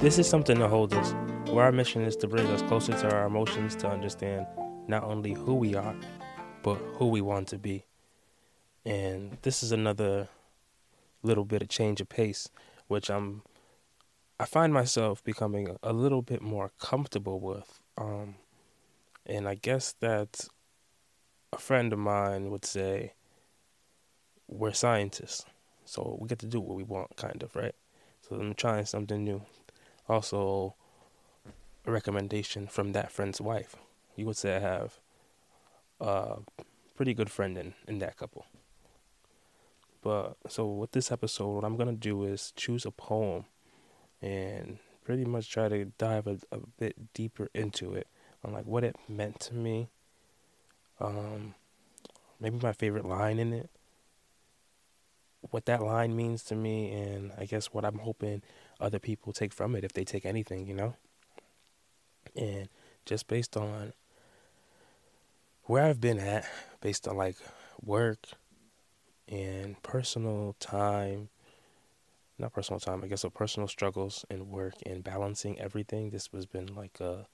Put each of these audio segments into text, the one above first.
This is something to hold us, where our mission is to bring us closer to our emotions to understand not only who we are, but who we want to be. And this is another little bit of change of pace, which I'm I find myself becoming a little bit more comfortable with. Um, and I guess that a friend of mine would say we're scientists, so we get to do what we want, kind of, right? So I'm trying something new. Also, a recommendation from that friend's wife. You would say I have a pretty good friend in, in that couple. But so with this episode, what I'm gonna do is choose a poem and pretty much try to dive a, a bit deeper into it on like what it meant to me. Um, maybe my favorite line in it, what that line means to me, and I guess what I'm hoping other people take from it if they take anything, you know. And just based on where I've been at, based on like work and personal time not personal time, I guess, of personal struggles and work and balancing everything. This has been like a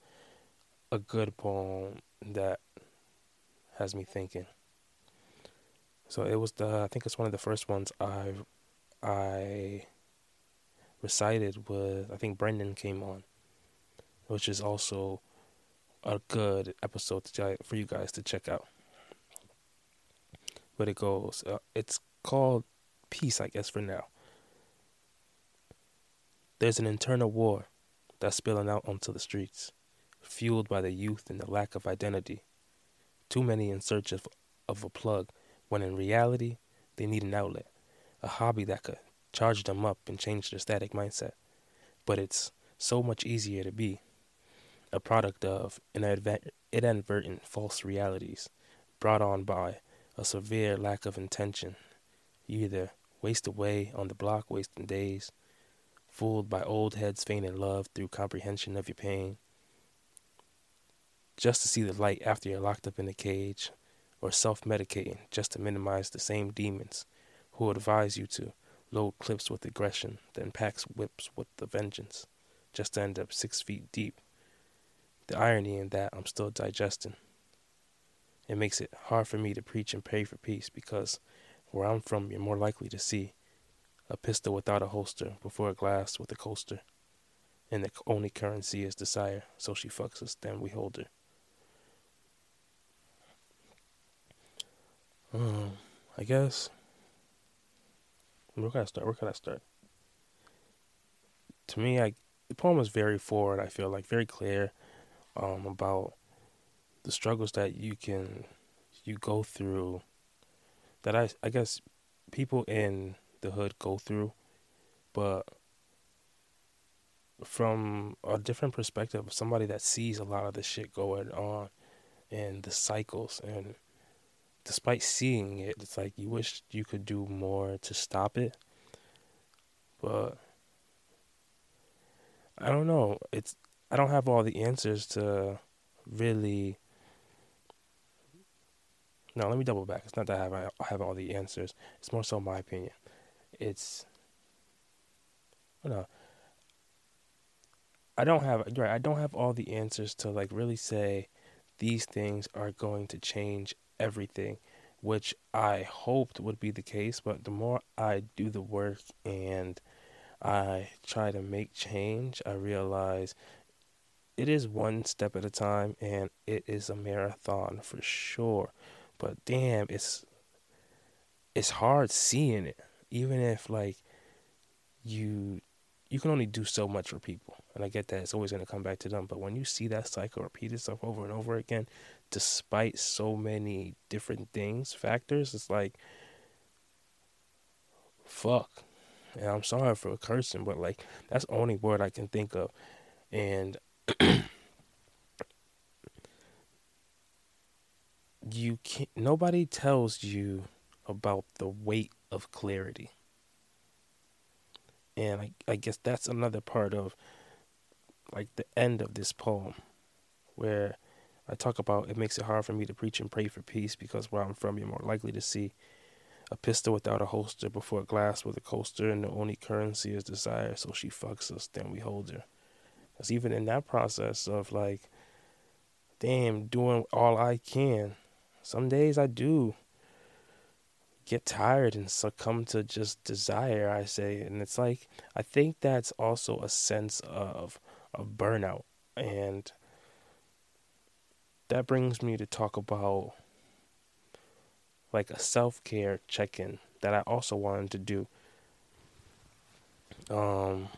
a good poem that has me thinking. So it was the I think it's one of the first ones I I recited with I think Brendan came on, which is also a good episode to, for you guys to check out. But it goes, uh, it's called Peace, I guess, for now. There's an internal war that's spilling out onto the streets, fueled by the youth and the lack of identity. Too many in search of, of a plug, when in reality, they need an outlet, a hobby that could charge them up and change their static mindset. But it's so much easier to be a product of inadvertent false realities brought on by a severe lack of intention. You either waste away on the block, wasting days, fooled by old heads feigning love through comprehension of your pain, just to see the light after you're locked up in a cage, or self medicating just to minimize the same demons who advise you to load clips with aggression, then packs whips with the vengeance, just to end up six feet deep. The irony in that I'm still digesting. It makes it hard for me to preach and pray for peace because where I'm from, you're more likely to see a pistol without a holster before a glass with a coaster. And the only currency is desire, so she fucks us, then we hold her. Um, I guess. Where can I start? Where can I start? To me, I the poem is very forward. I feel like very clear, um, about the struggles that you can you go through. That I I guess people in the hood go through, but from a different perspective, somebody that sees a lot of the shit going on and the cycles and despite seeing it, it's like you wish you could do more to stop it. But I don't know. It's I don't have all the answers to really no, let me double back. It's not that I have I have all the answers. It's more so my opinion it's know I don't have right I don't have all the answers to like really say these things are going to change everything which I hoped would be the case but the more I do the work and I try to make change I realize it is one step at a time and it is a marathon for sure. But damn it's it's hard seeing it. Even if like you you can only do so much for people. And i get that it's always going to come back to them but when you see that cycle repeat itself over and over again despite so many different things factors it's like fuck and i'm sorry for cursing but like that's the only word i can think of and you can't nobody tells you about the weight of clarity. And I, I guess that's another part of like the end of this poem where I talk about it makes it hard for me to preach and pray for peace because where I'm from, you're more likely to see a pistol without a holster before a glass with a coaster, and the only currency is desire. So she fucks us, then we hold her. Because even in that process of like, damn, doing all I can, some days I do get tired and succumb to just desire, I say. And it's like, I think that's also a sense of, of burnout. And that brings me to talk about like a self care check in that I also wanted to do. Um,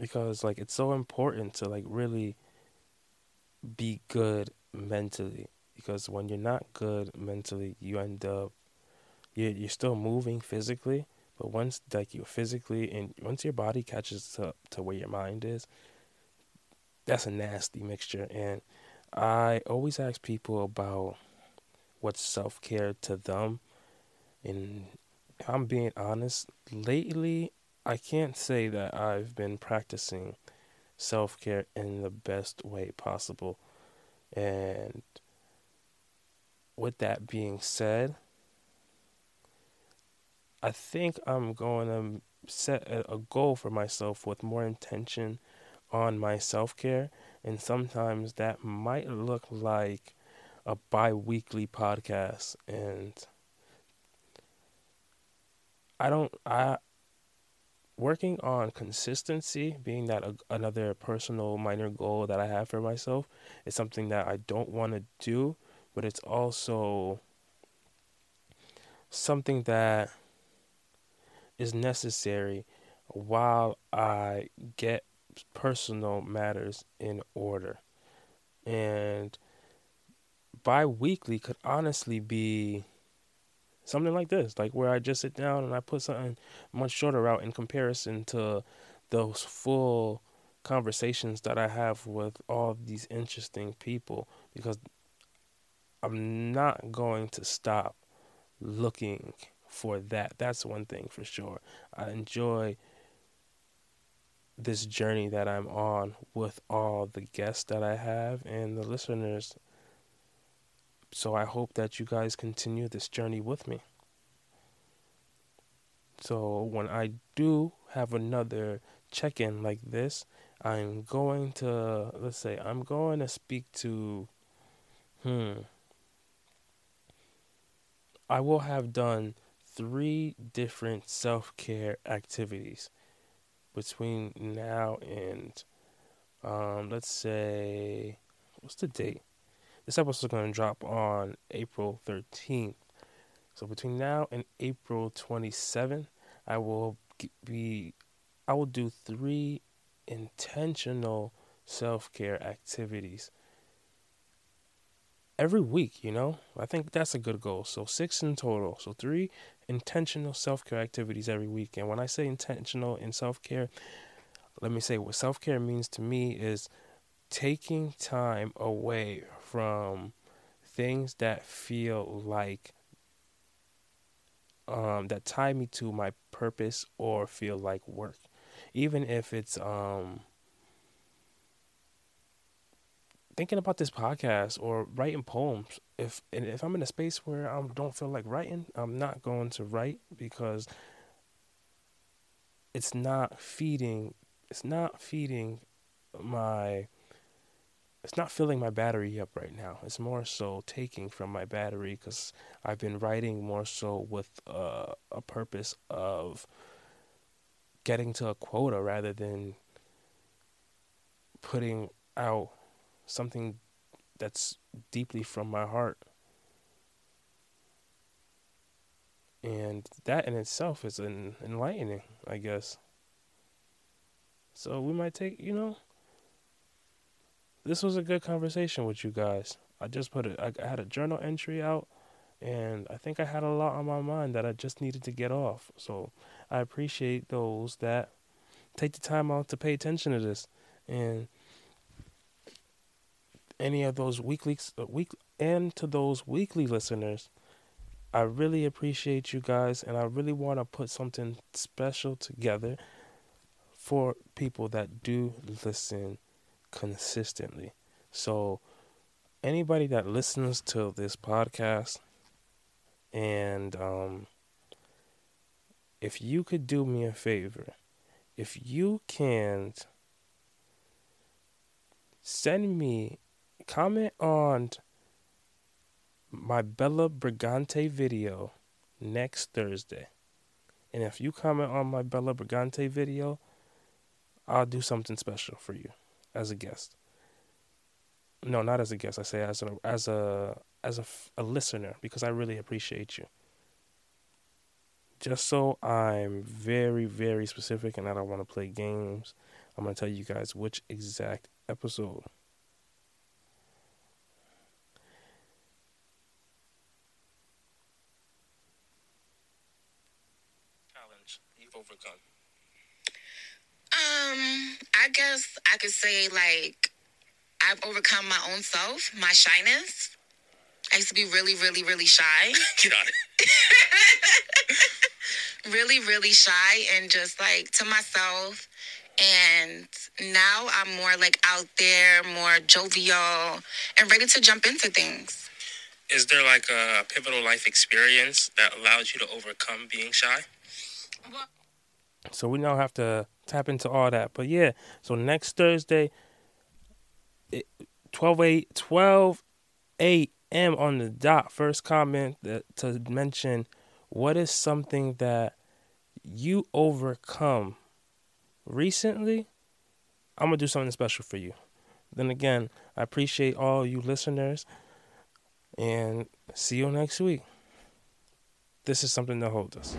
because like it's so important to like really be good mentally because when you're not good mentally you end up you're, you're still moving physically but once like you're physically and once your body catches up to where your mind is that's a nasty mixture and i always ask people about what's self-care to them and if i'm being honest lately I can't say that I've been practicing self care in the best way possible. And with that being said, I think I'm going to set a goal for myself with more intention on my self care. And sometimes that might look like a bi weekly podcast. And I don't, I, working on consistency, being that a, another personal minor goal that I have for myself, is something that I don't want to do, but it's also something that is necessary while I get personal matters in order. And bi weekly could honestly be something like this, like where I just sit down and I put something much shorter out in comparison to those full conversations that I have with all these interesting people because I'm not going to stop looking for that. That's one thing for sure. I enjoy this journey that I'm on with all the guests that I have and the listeners so I hope that you guys continue this journey with me. So when I do have another check in like this, I'm going to, let's say, I'm going to speak to, hmm, I will have done three different self care activities between now and, um, let's say, what's the date? This episode is going to drop on April 13th. So between now and April 27th, I will be I will do 3 intentional self-care activities every week, you know? I think that's a good goal. So 6 in total. So 3 intentional self-care activities every week. And when I say intentional in self-care, let me say what self-care means to me is taking time away from things that feel like um, that tie me to my purpose or feel like work, even if it's um, thinking about this podcast or writing poems. If and if I'm in a space where I don't feel like writing, I'm not going to write because it's not feeding. It's not feeding my it's not filling my battery up right now. It's more so taking from my battery because I've been writing more so with uh, a purpose of getting to a quota rather than putting out something that's deeply from my heart. And that in itself is an enlightening, I guess. So we might take, you know, this was a good conversation with you guys. I just put it. I, had a journal entry out, and I think I had a lot on my mind that I just needed to get off. So I appreciate those that take the time out to pay attention to this, and any of those weekly uh, week and to those weekly listeners. I really appreciate you guys, and I really want to put something special together for people that do listen consistently. So, anybody that listens to this podcast, and um, if you could do me a favor if you can send me comment on my Bella Brigante video next Thursday. And if you comment on my Bella Brigante video, I'll do something special for you as a guest. No, not as a guest. I say as a as a as a, a listener because I really appreciate you. Just so I'm very very specific and I don't want to play games, I'm gonna tell you guys which exact episode. Overcome. Um, I guess I could say like I've overcome my own self, my shyness. I used to be really, really, really shy. Get on it. really, really shy and just like to myself. And now I'm more like out there, more jovial, and ready to jump into things. Is there like a pivotal life experience that allowed you to overcome being shy? So we now have to tap into all that. But yeah, so next Thursday, 12 8, 12 a.m. on the dot. First comment that, to mention what is something that you overcome recently. I'm going to do something special for you. Then again, I appreciate all you listeners and see you next week. This is something to hold us.